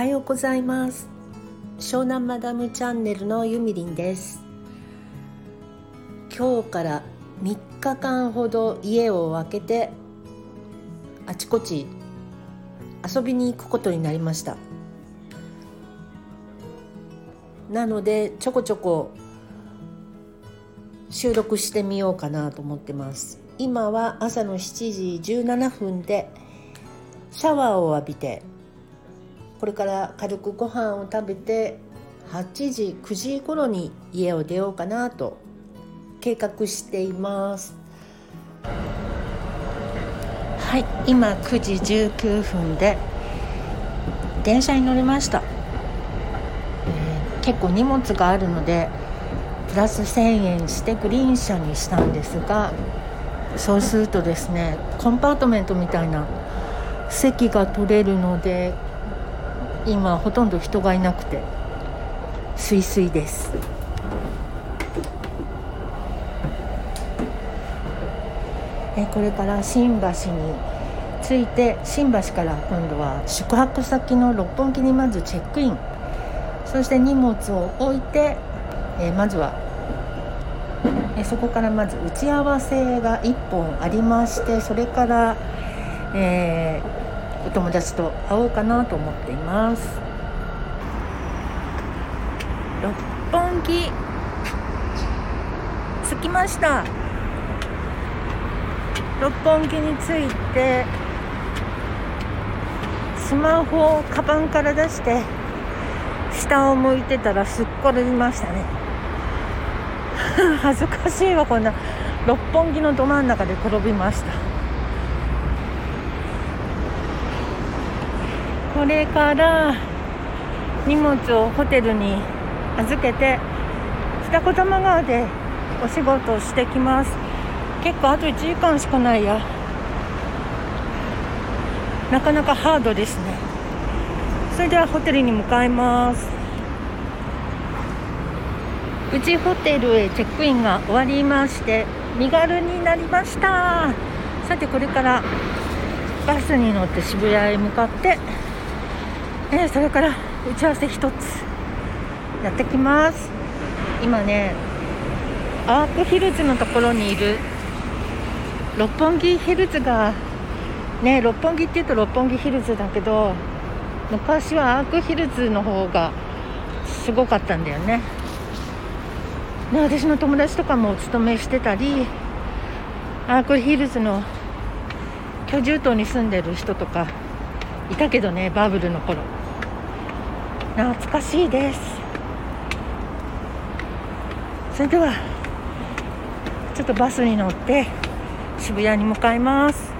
はようございます。湘南マダムチャンネルのゆみりんです。今日から3日間ほど家を空けてあちこち遊びに行くことになりました。なのでちょこちょこ収録してみようかなと思ってます。今は朝の7時17分でシャワーを浴びてこれから軽くご飯を食べて8時9時頃に家を出ようかなと計画しています。はい今9時19分で電車に乗りました、えー、結構荷物があるのでプラス1000円してグリーン車にしたんですがそうするとですねコンパートメントみたいな席が取れるので今ほとんど人がいなくてすいすいです。えこれから新橋に着いて新橋から今度は宿泊先の六本木にまずチェックイン。そして荷物を置いて、えまずはえそこからまず打ち合わせが1本ありましてそれから、えーお友達と会おうかなと思っています。六本木。着きました。六本木に着いてスマホをカバンから出して下を向いてたらすっ転びましたね。恥ずかしいわこんな。六本木のど真ん中で転びました。これから荷物をホテルに預けて二子玉川でお仕事をしてきます。結構あと1時間しかないや。なかなかハードですね。それではホテルに向かいます。うちホテルへチェックインが終わりまして身軽になりました。さてこれからバスに乗って渋谷へ向かってえー、それから打ち合わせ一つやってきます。今ねアークヒルズのところにいる六本木ヒルズがね六本木っていうと六本木ヒルズだけど昔はアークヒルズの方がすごかったんだよね。で私の友達とかもお勤めしてたりアークヒルズの居住棟に住んでる人とかいたけどねバブルの頃。懐かしいです。それではちょっとバスに乗って渋谷に向かいます。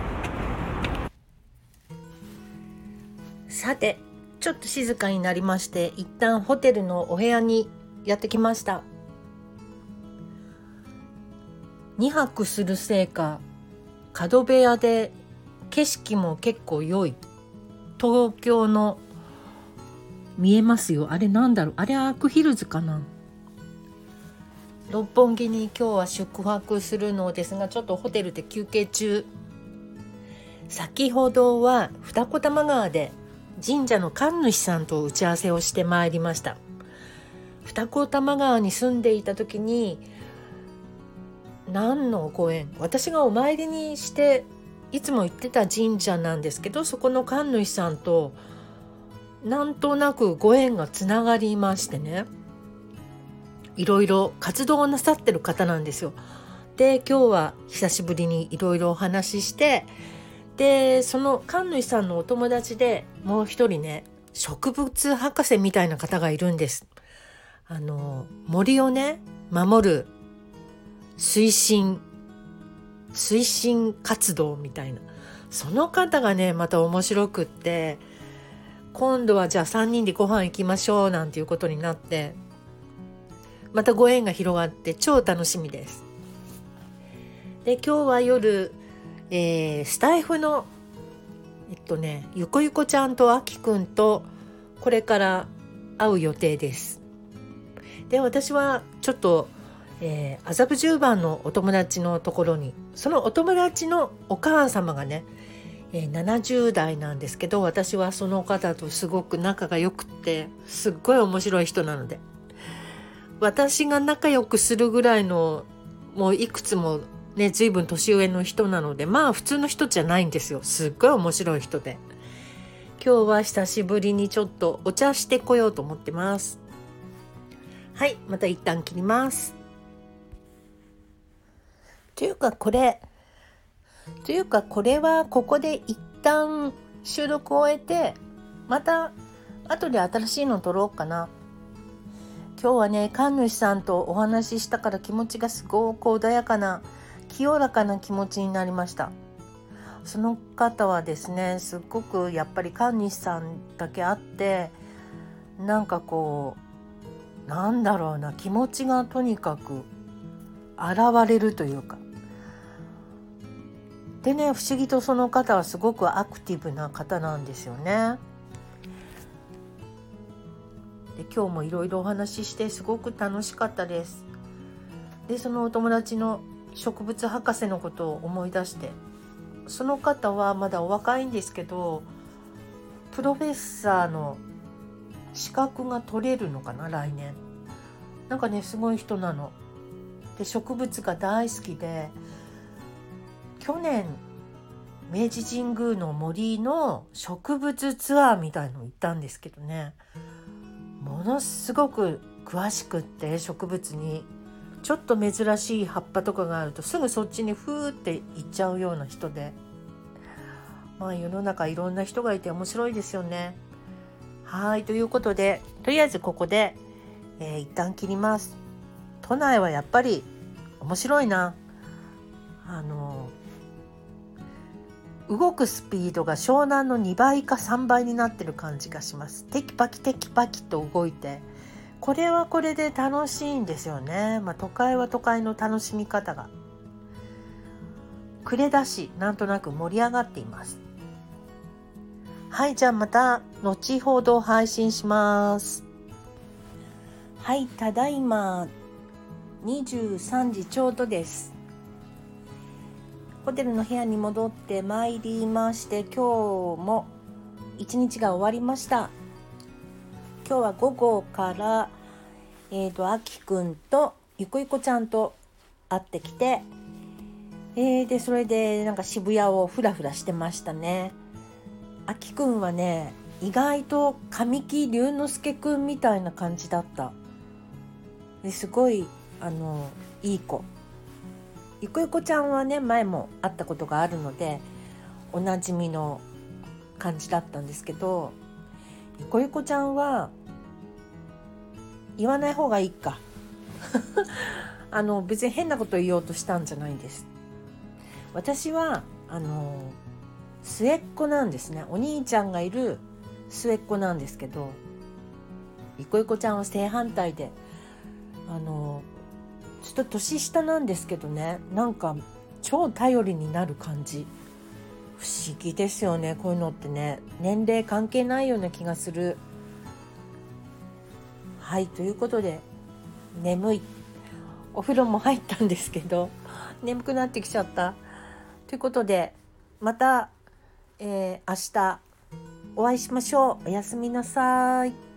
さてちょっと静かになりまして一旦ホテルのお部屋にやってきました。2泊するせいか角部屋で景色も結構良い。東京の見えますよ。あれなんだろう？あれアークヒルズかな？六本木に今日は宿泊するのですがちょっとホテルで休憩中。先ほどは二子玉川で神社の神主さんと打ち合わせをしてまいりました。二子玉川に住んでいた時に何のご縁私がお参りにしていつも行ってた神社なんですけどそこの神主さんとなんとなくご縁がつながりましてねいろいろ活動をなさってる方なんですよ。で今日は久しぶりにいろいろお話ししてでその神主さんのお友達でもう一人ね植物博士みたいな方がいるんです。あの森をね守る推進推進活動みたいなその方がねまた面白くって今度はじゃあ3人でご飯行きましょうなんていうことになってまたご縁が広がって超楽しみです。で今日は夜、えー、スタイフのえっとねゆこゆこちゃんとあきくんとこれから会う予定です。で私はちょっとえー、麻布十番のお友達のところにそのお友達のお母様がねえー、70代なんですけど私はその方とすごく仲が良くってすっごい面白い人なので。私が仲良くするぐらいのもういくつもね随分年上の人なのでまあ普通の人じゃないんですよ。すっごい面白い人で。今日は久しぶりにちょっとお茶してこようと思ってます。はいまた一旦切ります。というかこれというかこれはここで一旦収録を終えてまた後で新しいの撮ろうかな。今日はね神主さんとお話ししたから気持ちがすごく穏やかな清らかな気持ちになりました。その方はですねすっごくやっぱり神主さんだけあってなんかこうなんだろうな気持ちがとにかく現れるというかでね不思議とその方はすごくアクティブな方なんですよね。で今日もいろいろお話ししてすごく楽しかったです。でそのお友達の植物博士のことを思い出してその方はまだお若いんですけどプロフェッサーの資格が取れるのかな来年。なんかねすごい人なの。で植物が大好きで去年明治神宮の森の植物ツアーみたいの行ったんですけどねものすごく詳しくって植物にちょっと珍しい葉っぱとかがあるとすぐそっちにふーって行っちゃうような人でまあ世の中いろんな人がいて面白いですよね。はいということでとりあえずここで、えー、一旦切ります。都内はやっぱり面白いな。あの動くスピードが湘南の2倍か3倍になってる感じがします。テキパキテキパキと動いて。これはこれで楽しいんですよね。まあ都会は都会の楽しみ方が。暮れだしなんとなく盛り上がっています。はいじゃあまた後ほど配信します。はいただいま。23時ちょうどです。ホテルの部屋に戻ってまいりまして今日も一日が終わりました。今日は午後からえっ、ー、とあきくんとゆこゆこちゃんと会ってきてえー、でそれでなんか渋谷をふらふらしてましたね。あきくんはね意外と神木隆之介くんみたいな感じだった。ですごいあのいい子。ゆこゆこちゃんはね前も会ったことがあるのでおなじみの感じだったんですけどゆこゆこちゃんは言わない方がいいか。あの別に変なこと言おうとしたんじゃないんです。私はあの末っ子なんですね。お兄ちゃんがいる末っ子なんですけどゆこゆこちゃんは正反対であのちょっと年下なんですけどね。なんか超頼りになる感じ。不思議ですよねこういうのってね。年齢関係ないような気がする。はいということで眠い。お風呂も入ったんですけど眠くなってきちゃった。ということでまた、えー、明日お会いしましょう。おやすみなさい。